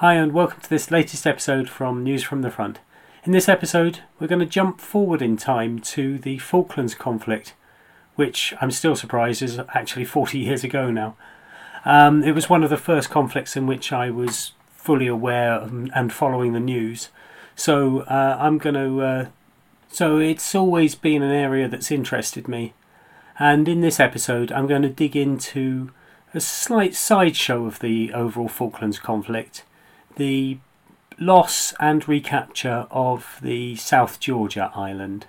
Hi, and welcome to this latest episode from News from the Front. In this episode, we're going to jump forward in time to the Falklands conflict, which I'm still surprised is actually 40 years ago now. Um, it was one of the first conflicts in which I was fully aware and following the news. So uh, I'm going to. Uh, so it's always been an area that's interested me. And in this episode, I'm going to dig into a slight sideshow of the overall Falklands conflict the loss and recapture of the South Georgia island.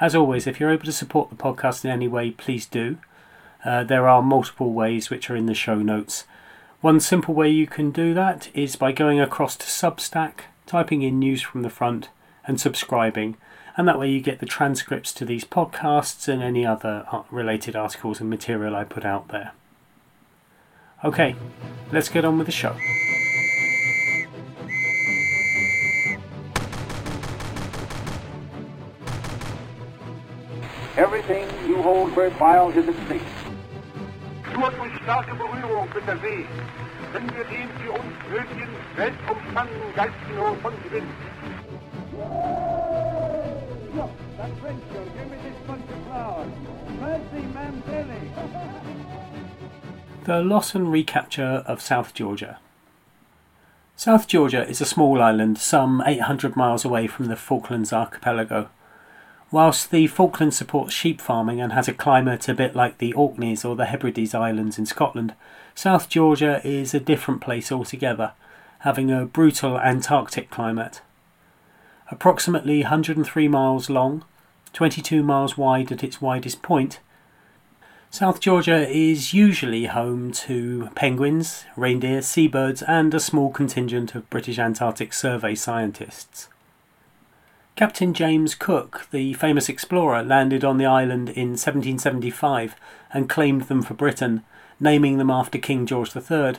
As always, if you're able to support the podcast in any way, please do. Uh, there are multiple ways which are in the show notes. One simple way you can do that is by going across to Substack, typing in news from the front, and subscribing. And that way you get the transcripts to these podcasts and any other uh, related articles and material I put out there. Okay, let's get on with the show. Everything you hold worthwhile is at stake. Nur durch starke Berührung mit der See können wir den für uns nötigen weltumspannenden Geistnot von Gewinn. Look, that Frenchman, give me this bunch of flowers. Mercy, ma'am, The loss and recapture of South Georgia. South Georgia is a small island some 800 miles away from the Falklands archipelago. Whilst the Falklands supports sheep farming and has a climate a bit like the Orkneys or the Hebrides Islands in Scotland, South Georgia is a different place altogether, having a brutal Antarctic climate. Approximately 103 miles long, 22 miles wide at its widest point, South Georgia is usually home to penguins, reindeer, seabirds, and a small contingent of British Antarctic Survey scientists. Captain James Cook, the famous explorer, landed on the island in 1775 and claimed them for Britain, naming them after King George III.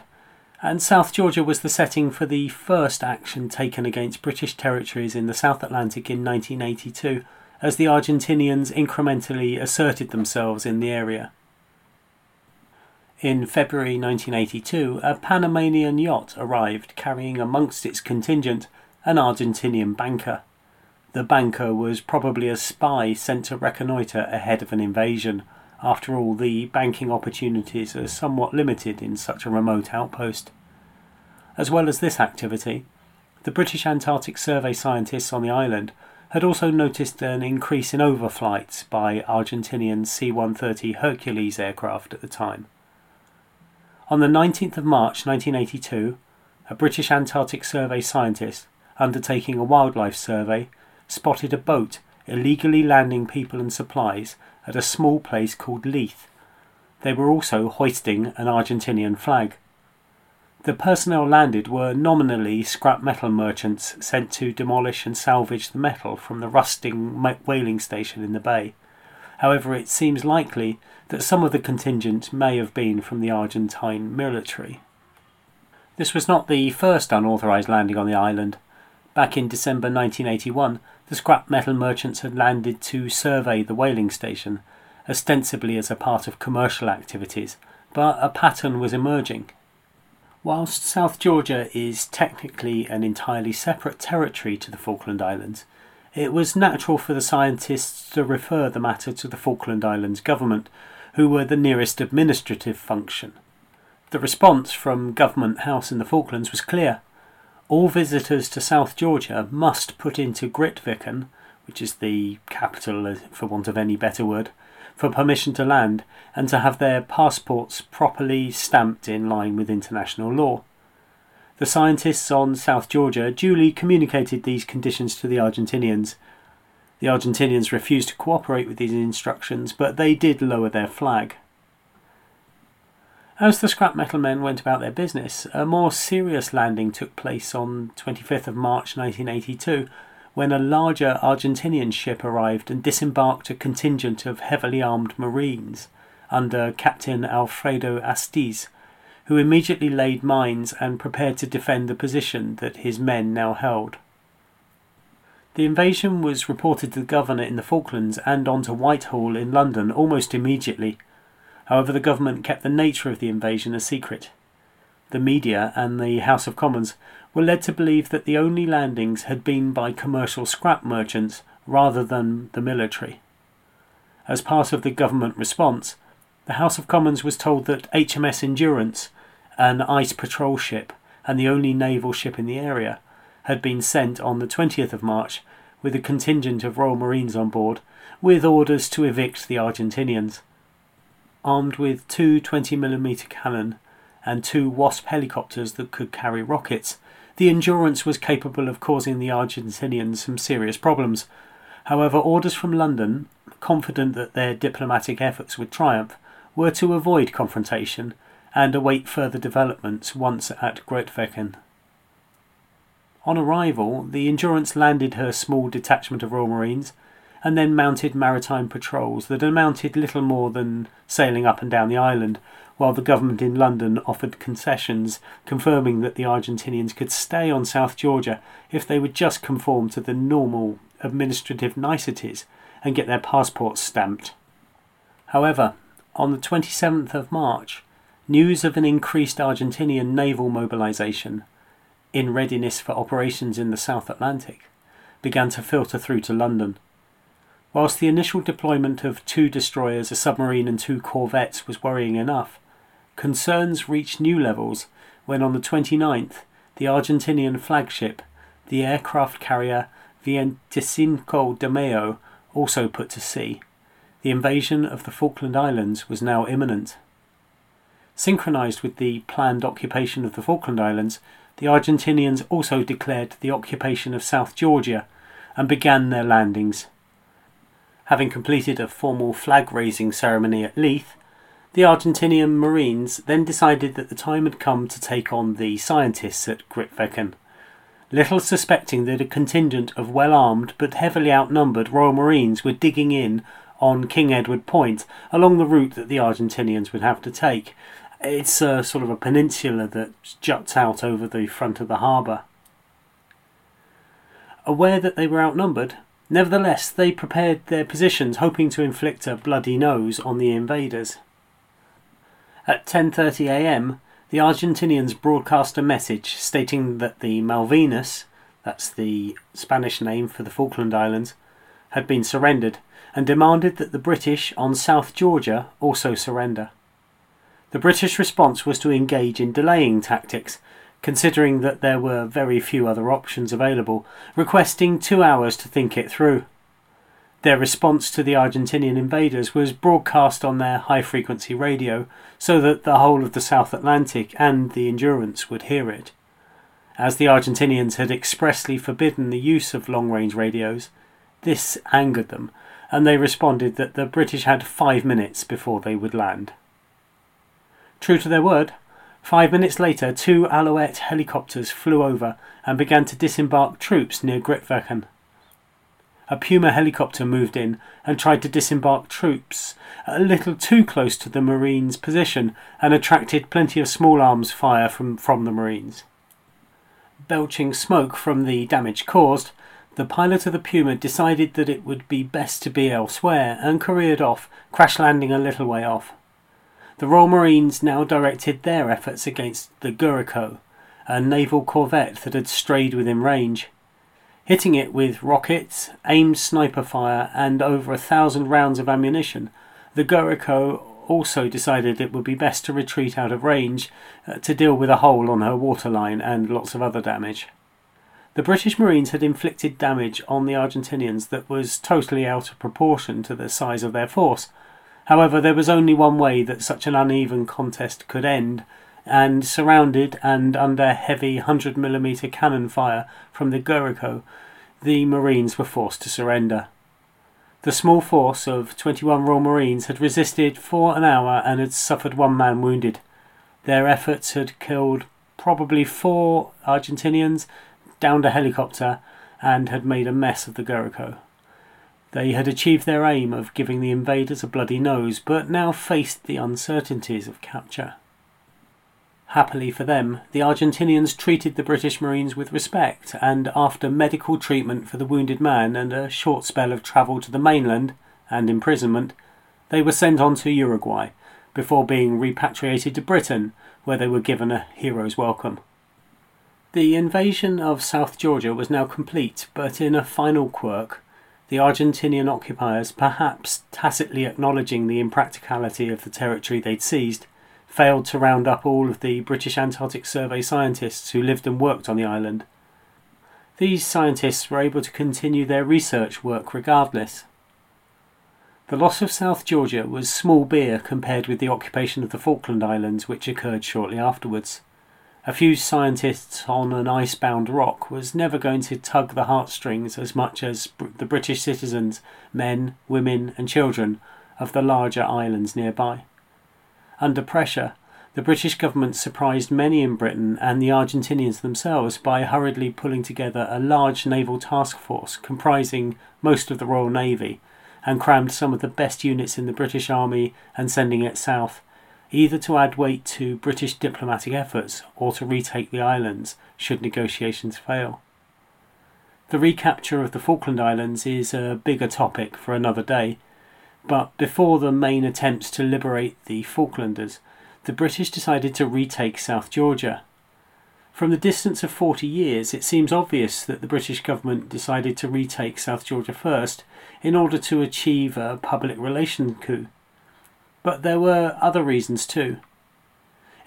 And South Georgia was the setting for the first action taken against British territories in the South Atlantic in 1982, as the Argentinians incrementally asserted themselves in the area. In February 1982, a Panamanian yacht arrived carrying amongst its contingent an Argentinian banker. The banker was probably a spy sent to reconnoitre ahead of an invasion. After all, the banking opportunities are somewhat limited in such a remote outpost. As well as this activity, the British Antarctic Survey scientists on the island had also noticed an increase in overflights by Argentinian C 130 Hercules aircraft at the time. On the 19th of March 1982, a British Antarctic Survey scientist, undertaking a wildlife survey, spotted a boat illegally landing people and supplies at a small place called Leith. They were also hoisting an Argentinian flag. The personnel landed were nominally scrap metal merchants sent to demolish and salvage the metal from the rusting whaling station in the bay. However, it seems likely that some of the contingent may have been from the Argentine military. This was not the first unauthorized landing on the island. Back in December 1981, the scrap metal merchants had landed to survey the whaling station, ostensibly as a part of commercial activities, but a pattern was emerging. Whilst South Georgia is technically an entirely separate territory to the Falkland Islands, it was natural for the scientists to refer the matter to the Falkland Islands government, who were the nearest administrative function. The response from Government House in the Falklands was clear all visitors to South Georgia must put into Grytviken, which is the capital, uh, for want of any better word, for permission to land and to have their passports properly stamped in line with international law. The scientists on South Georgia duly communicated these conditions to the Argentinians. The Argentinians refused to cooperate with these instructions, but they did lower their flag. As the scrap metal men went about their business, a more serious landing took place on 25th of March 1982 when a larger Argentinian ship arrived and disembarked a contingent of heavily armed marines under Captain Alfredo Astiz, who immediately laid mines and prepared to defend the position that his men now held. The invasion was reported to the governor in the Falklands and on to Whitehall in London almost immediately. However, the government kept the nature of the invasion a secret. the media, and the House of Commons were led to believe that the only landings had been by commercial scrap merchants rather than the military. As part of the government response, the House of Commons was told that HMS Endurance, an ice patrol ship and the only naval ship in the area, had been sent on the 20th of March with a contingent of Royal Marines on board, with orders to evict the Argentinians. Armed with two 20mm cannon and two Wasp helicopters that could carry rockets, the Endurance was capable of causing the Argentinians some serious problems. However, orders from London, confident that their diplomatic efforts would triumph, were to avoid confrontation and await further developments once at Grytviken. On arrival, the Endurance landed her small detachment of Royal Marines and then mounted maritime patrols that amounted little more than sailing up and down the island, while the government in London offered concessions, confirming that the Argentinians could stay on South Georgia if they would just conform to the normal administrative niceties and get their passports stamped. However, on the 27th of March, news of an increased Argentinian naval mobilization in readiness for operations in the South Atlantic, began to filter through to London. Whilst the initial deployment of two destroyers, a submarine, and two corvettes was worrying enough, concerns reached new levels when on the 29th the Argentinian flagship, the aircraft carrier Veinticinco de Mayo, also put to sea. The invasion of the Falkland Islands was now imminent. Synchronized with the planned occupation of the Falkland Islands the Argentinians also declared the occupation of South Georgia and began their landings. Having completed a formal flag raising ceremony at Leith, the Argentinian Marines then decided that the time had come to take on the scientists at Grytviken, little suspecting that a contingent of well armed but heavily outnumbered Royal Marines were digging in on King Edward Point along the route that the Argentinians would have to take, it's a, sort of a peninsula that juts out over the front of the harbour. Aware that they were outnumbered, nevertheless they prepared their positions hoping to inflict a bloody nose on the invaders. At 10:30 a.m., the Argentinians broadcast a message stating that the Malvinas, that's the Spanish name for the Falkland Islands, had been surrendered and demanded that the British on South Georgia also surrender. The British response was to engage in delaying tactics, considering that there were very few other options available, requesting two hours to think it through. Their response to the Argentinian invaders was broadcast on their high frequency radio so that the whole of the South Atlantic and the Endurance would hear it. As the Argentinians had expressly forbidden the use of long range radios, this angered them, and they responded that the British had five minutes before they would land. True to their word, five minutes later, two Alouette helicopters flew over and began to disembark troops near Grytviken. A Puma helicopter moved in and tried to disembark troops, a little too close to the Marines' position, and attracted plenty of small arms fire from, from the Marines. Belching smoke from the damage caused, the pilot of the Puma decided that it would be best to be elsewhere and careered off, crash landing a little way off. The Royal Marines now directed their efforts against the Guerrico, a naval corvette that had strayed within range. Hitting it with rockets, aimed sniper fire, and over a thousand rounds of ammunition, the Guerrico also decided it would be best to retreat out of range uh, to deal with a hole on her waterline and lots of other damage. The British Marines had inflicted damage on the Argentinians that was totally out of proportion to the size of their force, However, there was only one way that such an uneven contest could end, and surrounded and under heavy 100mm cannon fire from the Guerrico, the Marines were forced to surrender. The small force of 21 Royal Marines had resisted for an hour and had suffered one man wounded. Their efforts had killed probably four Argentinians, downed a helicopter, and had made a mess of the Guerrico. They had achieved their aim of giving the invaders a bloody nose, but now faced the uncertainties of capture. Happily for them, the Argentinians treated the British Marines with respect, and after medical treatment for the wounded man and a short spell of travel to the mainland and imprisonment, they were sent on to Uruguay, before being repatriated to Britain, where they were given a hero's welcome. The invasion of South Georgia was now complete, but in a final quirk, the Argentinian occupiers, perhaps tacitly acknowledging the impracticality of the territory they'd seized, failed to round up all of the British Antarctic Survey scientists who lived and worked on the island. These scientists were able to continue their research work regardless. The loss of South Georgia was small beer compared with the occupation of the Falkland Islands, which occurred shortly afterwards a few scientists on an icebound rock was never going to tug the heartstrings as much as the British citizens, men, women, and children of the larger islands nearby. Under pressure, the British government surprised many in Britain and the Argentinians themselves by hurriedly pulling together a large naval task force comprising most of the Royal Navy and crammed some of the best units in the British Army and sending it south either to add weight to British diplomatic efforts or to retake the islands should negotiations fail. The recapture of the Falkland Islands is a bigger topic for another day, but before the main attempts to liberate the Falklanders, the British decided to retake South Georgia. From the distance of 40 years, it seems obvious that the British government decided to retake South Georgia first in order to achieve a public relations coup. But there were other reasons too.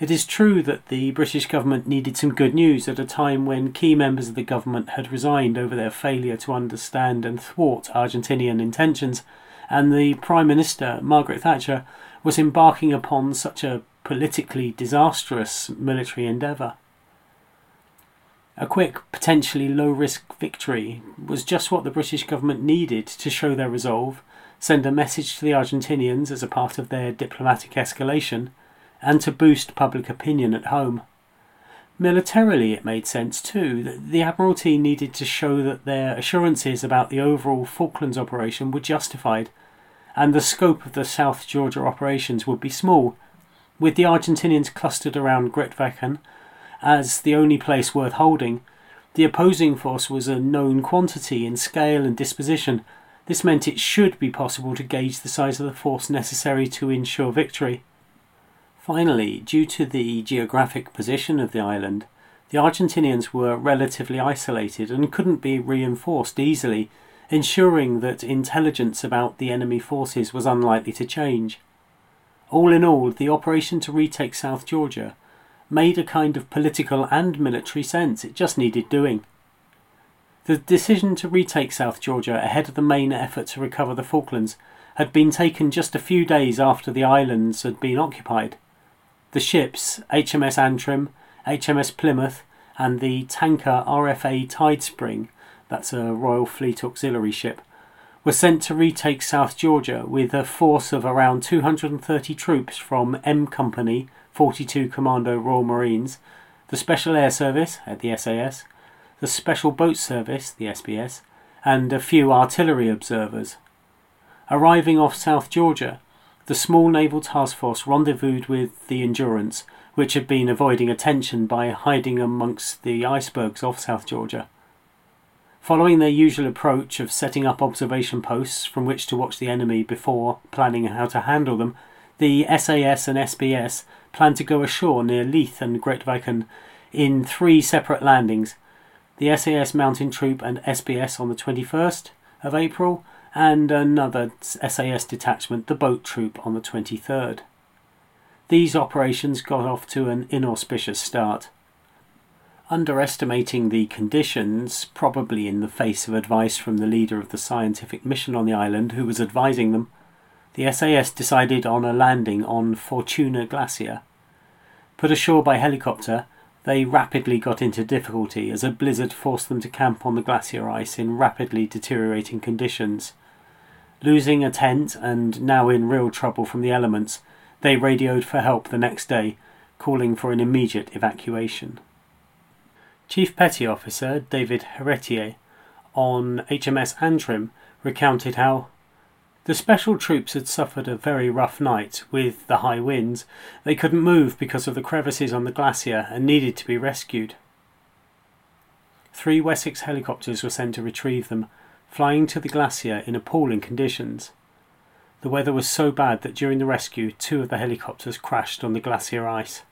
It is true that the British government needed some good news at a time when key members of the government had resigned over their failure to understand and thwart Argentinian intentions, and the Prime Minister, Margaret Thatcher, was embarking upon such a politically disastrous military endeavour. A quick, potentially low risk victory was just what the British government needed to show their resolve send a message to the Argentinians as a part of their diplomatic escalation, and to boost public opinion at home. Militarily, it made sense too that the Admiralty needed to show that their assurances about the overall Falklands operation were justified, and the scope of the South Georgia operations would be small, with the Argentinians clustered around Grytviken as the only place worth holding. The opposing force was a known quantity in scale and disposition, this meant it should be possible to gauge the size of the force necessary to ensure victory. Finally, due to the geographic position of the island, the Argentinians were relatively isolated and couldn't be reinforced easily, ensuring that intelligence about the enemy forces was unlikely to change. All in all, the operation to retake South Georgia made a kind of political and military sense, it just needed doing. The decision to retake South Georgia ahead of the main effort to recover the Falklands had been taken just a few days after the islands had been occupied. The ships HMS Antrim, HMS Plymouth, and the tanker RFA Tidespring, that's a Royal Fleet auxiliary ship, were sent to retake South Georgia with a force of around 230 troops from M Company, 42 Commando Royal Marines, the Special Air Service at the SAS, the Special Boat Service, the SBS, and a few artillery observers. Arriving off South Georgia, the small naval task force rendezvoused with the Endurance, which had been avoiding attention by hiding amongst the icebergs off South Georgia. Following their usual approach of setting up observation posts from which to watch the enemy before planning how to handle them, the SAS and SBS planned to go ashore near Leith and Grytviken in three separate landings the SAS Mountain Troop and SBS on the 21st of April, and another SAS detachment, the Boat Troop, on the 23rd. These operations got off to an inauspicious start. Underestimating the conditions, probably in the face of advice from the leader of the scientific mission on the island who was advising them, the SAS decided on a landing on Fortuna Glacier. Put ashore by helicopter, they rapidly got into difficulty as a blizzard forced them to camp on the glacier ice in rapidly deteriorating conditions. Losing a tent and now in real trouble from the elements, they radioed for help the next day, calling for an immediate evacuation. Chief Petty Officer David Heretier on HMS Antrim recounted how the special troops had suffered a very rough night with the high winds. They couldn't move because of the crevices on the glacier and needed to be rescued. Three Wessex helicopters were sent to retrieve them, flying to the glacier in appalling conditions. The weather was so bad that during the rescue, two of the helicopters crashed on the glacier ice.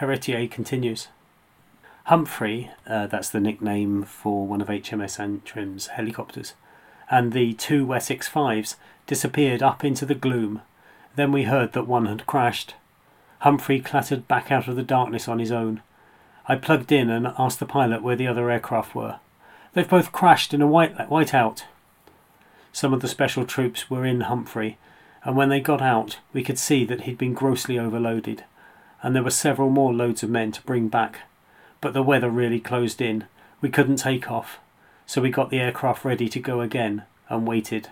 Heretier continues. Humphrey, uh, that's the nickname for one of HMS Antrim's helicopters, and the two Wessex Fives disappeared up into the gloom. Then we heard that one had crashed. Humphrey clattered back out of the darkness on his own. I plugged in and asked the pilot where the other aircraft were. They've both crashed in a white whiteout. Some of the special troops were in Humphrey, and when they got out, we could see that he'd been grossly overloaded, and there were several more loads of men to bring back. But the weather really closed in. We couldn't take off, so we got the aircraft ready to go again and waited.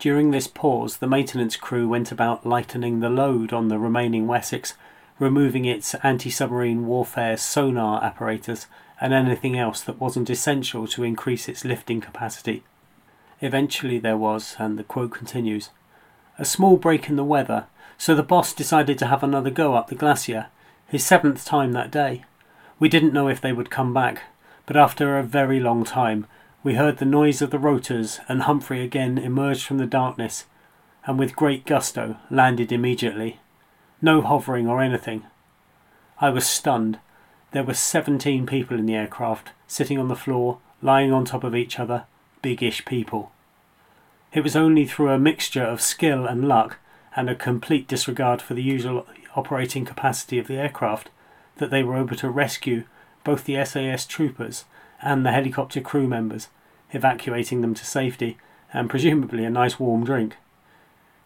During this pause, the maintenance crew went about lightening the load on the remaining Wessex, removing its anti submarine warfare sonar apparatus and anything else that wasn't essential to increase its lifting capacity. Eventually, there was, and the quote continues, a small break in the weather, so the boss decided to have another go up the glacier, his seventh time that day. We didn't know if they would come back, but after a very long time, we heard the noise of the rotors, and Humphrey again emerged from the darkness, and with great gusto landed immediately. No hovering or anything. I was stunned. There were seventeen people in the aircraft, sitting on the floor, lying on top of each other, biggish people. It was only through a mixture of skill and luck and a complete disregard for the usual operating capacity of the aircraft that they were able to rescue both the SAS troopers and the helicopter crew members, evacuating them to safety and presumably a nice warm drink.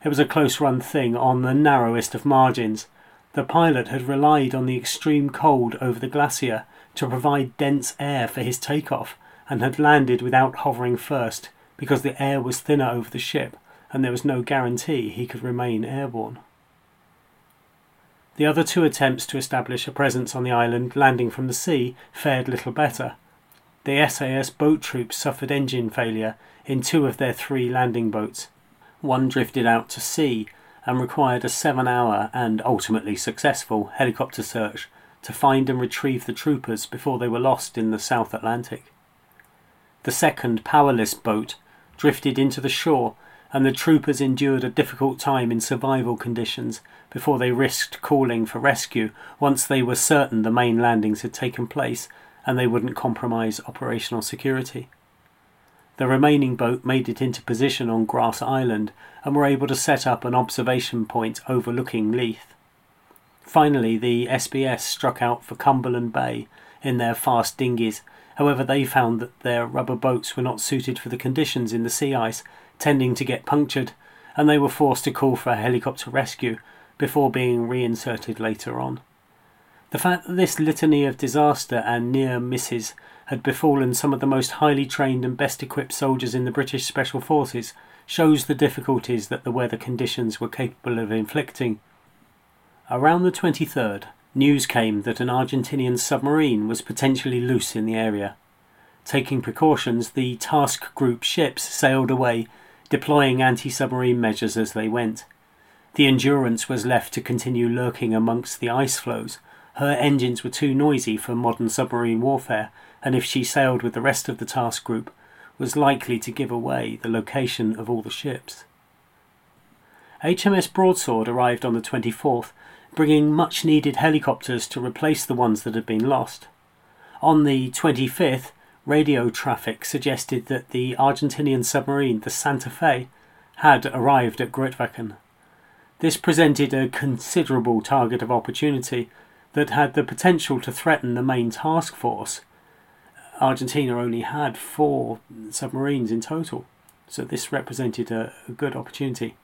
It was a close run thing on the narrowest of margins. The pilot had relied on the extreme cold over the glacier to provide dense air for his takeoff and had landed without hovering first because the air was thinner over the ship and there was no guarantee he could remain airborne. The other two attempts to establish a presence on the island landing from the sea fared little better. The SAS boat troops suffered engine failure in two of their three landing boats. One drifted out to sea and required a seven hour and ultimately successful helicopter search to find and retrieve the troopers before they were lost in the South Atlantic. The second powerless boat drifted into the shore and the troopers endured a difficult time in survival conditions before they risked calling for rescue once they were certain the main landings had taken place and they wouldn't compromise operational security. The remaining boat made it into position on Grass Island and were able to set up an observation point overlooking Leith. Finally, the SBS struck out for Cumberland Bay in their fast dinghies. However, they found that their rubber boats were not suited for the conditions in the sea ice tending to get punctured, and they were forced to call for a helicopter rescue before being reinserted later on. The fact that this litany of disaster and near misses had befallen some of the most highly trained and best equipped soldiers in the British Special Forces shows the difficulties that the weather conditions were capable of inflicting. Around the 23rd, news came that an Argentinian submarine was potentially loose in the area. Taking precautions, the task group ships sailed away deploying anti submarine measures as they went. The Endurance was left to continue lurking amongst the ice floes. Her engines were too noisy for modern submarine warfare, and if she sailed with the rest of the task group, was likely to give away the location of all the ships. HMS Broadsword arrived on the 24th, bringing much needed helicopters to replace the ones that had been lost. On the 25th, radio traffic suggested that the Argentinian submarine, the Santa Fe, had arrived at Grytviken. This presented a considerable target of opportunity that had the potential to threaten the main task force. Argentina only had four submarines in total, so this represented a, a good opportunity.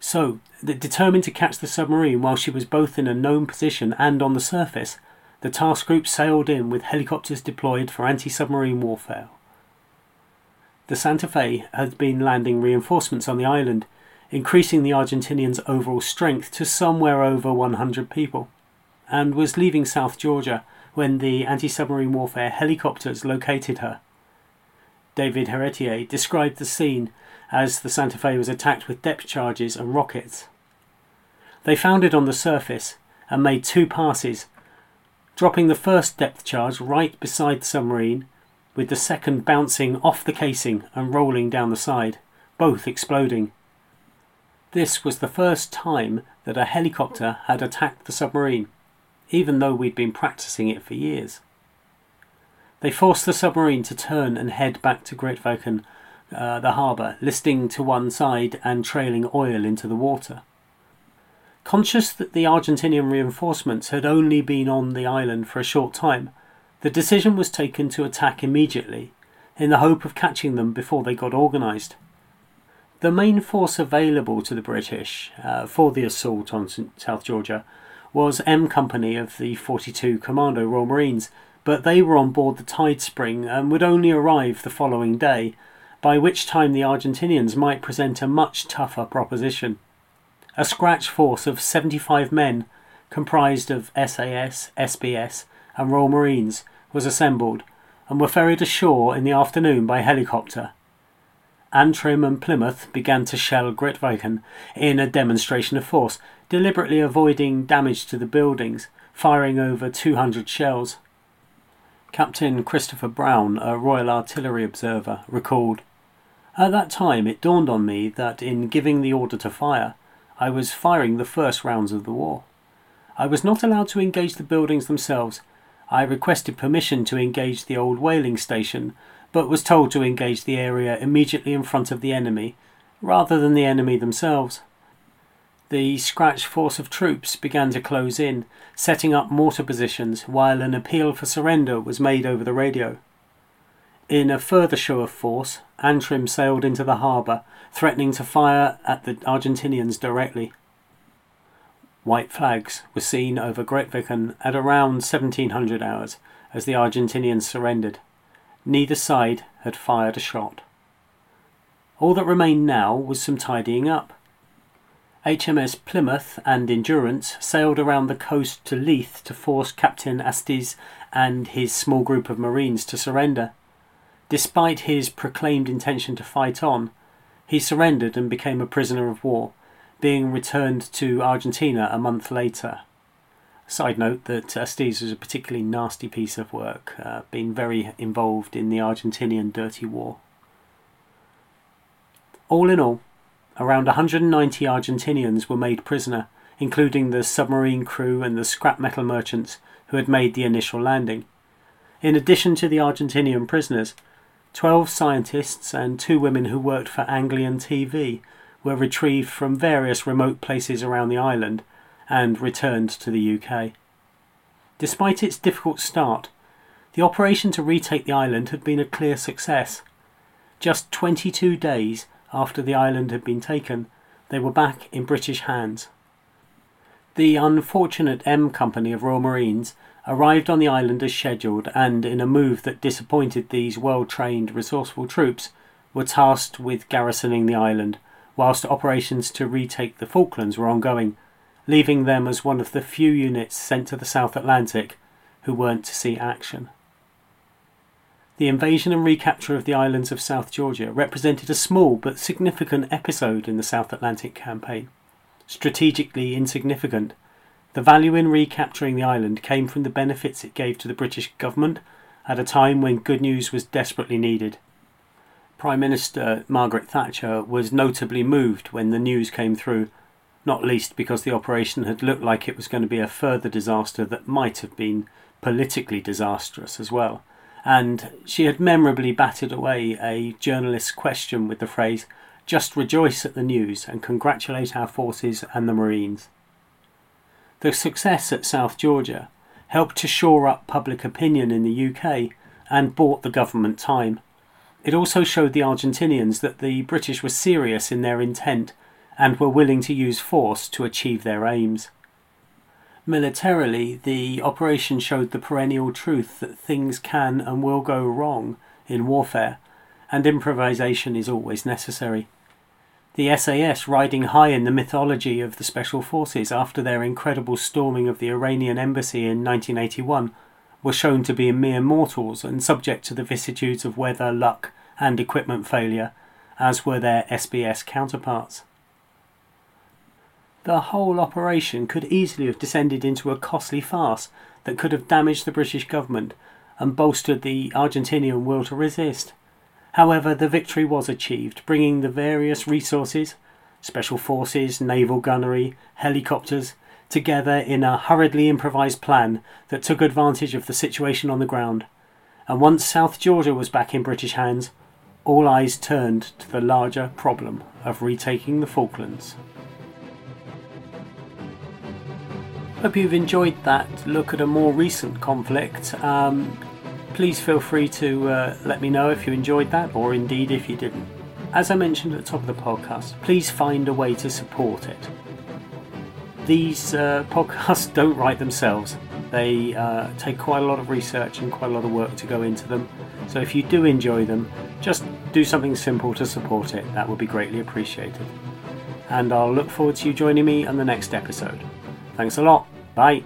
So, determined to catch the submarine while she was both in a known position and on the surface, the task group sailed in with helicopters deployed for anti submarine warfare. The Santa Fe had been landing reinforcements on the island, increasing the Argentinians' overall strength to somewhere over 100 people, and was leaving South Georgia when the anti submarine warfare helicopters located her. David Heretier described the scene as the Santa Fe was attacked with depth charges and rockets. They found it on the surface and made two passes dropping the first depth charge right beside the submarine, with the second bouncing off the casing and rolling down the side, both exploding. This was the first time that a helicopter had attacked the submarine, even though we'd been practicing it for years. They forced the submarine to turn and head back to Grytviken, uh, the harbour, listing to one side and trailing oil into the water. Conscious that the Argentinian reinforcements had only been on the island for a short time, the decision was taken to attack immediately, in the hope of catching them before they got organised. The main force available to the British uh, for the assault on South Georgia was M Company of the 42 Commando Royal Marines, but they were on board the Tidespring and would only arrive the following day, by which time the Argentinians might present a much tougher proposition. A scratch force of 75 men, comprised of SAS, SBS, and Royal Marines, was assembled and were ferried ashore in the afternoon by helicopter. Antrim and Plymouth began to shell Grytviken in a demonstration of force, deliberately avoiding damage to the buildings, firing over 200 shells. Captain Christopher Brown, a Royal Artillery observer, recalled At that time it dawned on me that in giving the order to fire, I was firing the first rounds of the war. I was not allowed to engage the buildings themselves. I requested permission to engage the old whaling station, but was told to engage the area immediately in front of the enemy, rather than the enemy themselves. The scratch force of troops began to close in, setting up mortar positions while an appeal for surrender was made over the radio. In a further show of force, Antrim sailed into the harbour, threatening to fire at the Argentinians directly. White flags were seen over Great Grytviken at around 1700 hours as the Argentinians surrendered. Neither side had fired a shot. All that remained now was some tidying up. HMS Plymouth and Endurance sailed around the coast to Leith to force Captain Astiz and his small group of Marines to surrender. Despite his proclaimed intention to fight on, he surrendered and became a prisoner of war, being returned to Argentina a month later. Side note that Astiz was a particularly nasty piece of work, uh, being very involved in the Argentinian dirty war. All in all, around 190 Argentinians were made prisoner, including the submarine crew and the scrap metal merchants who had made the initial landing. In addition to the Argentinian prisoners, 12 scientists and two women who worked for Anglian TV were retrieved from various remote places around the island and returned to the UK. Despite its difficult start, the operation to retake the island had been a clear success. Just 22 days after the island had been taken, they were back in British hands. The unfortunate M Company of Royal Marines arrived on the island as scheduled and, in a move that disappointed these well trained, resourceful troops, were tasked with garrisoning the island, whilst operations to retake the Falklands were ongoing, leaving them as one of the few units sent to the South Atlantic who weren't to see action. The invasion and recapture of the islands of South Georgia represented a small but significant episode in the South Atlantic campaign. Strategically insignificant, the value in recapturing the island came from the benefits it gave to the British government at a time when good news was desperately needed. Prime Minister Margaret Thatcher was notably moved when the news came through, not least because the operation had looked like it was going to be a further disaster that might have been politically disastrous as well. And she had memorably batted away a journalist's question with the phrase, just rejoice at the news and congratulate our forces and the Marines. The success at South Georgia helped to shore up public opinion in the UK and bought the government time. It also showed the Argentinians that the British were serious in their intent and were willing to use force to achieve their aims. Militarily, the operation showed the perennial truth that things can and will go wrong in warfare, and improvisation is always necessary. The SAS riding high in the mythology of the Special Forces after their incredible storming of the Iranian embassy in 1981 were shown to be mere mortals and subject to the vicissitudes of weather, luck, and equipment failure, as were their SBS counterparts. The whole operation could easily have descended into a costly farce that could have damaged the British government and bolstered the Argentinian will to resist. However, the victory was achieved, bringing the various resources, special forces, naval gunnery, helicopters, together in a hurriedly improvised plan that took advantage of the situation on the ground. And once South Georgia was back in British hands, all eyes turned to the larger problem of retaking the Falklands. Hope you've enjoyed that look at a more recent conflict. Um, please feel free to uh, let me know if you enjoyed that, or indeed if you didn't. As I mentioned at the top of the podcast, please find a way to support it. These uh, podcasts don't write themselves. They uh, take quite a lot of research and quite a lot of work to go into them. So if you do enjoy them, just do something simple to support it. That would be greatly appreciated. And I'll look forward to you joining me on the next episode. Thanks a lot. Bye.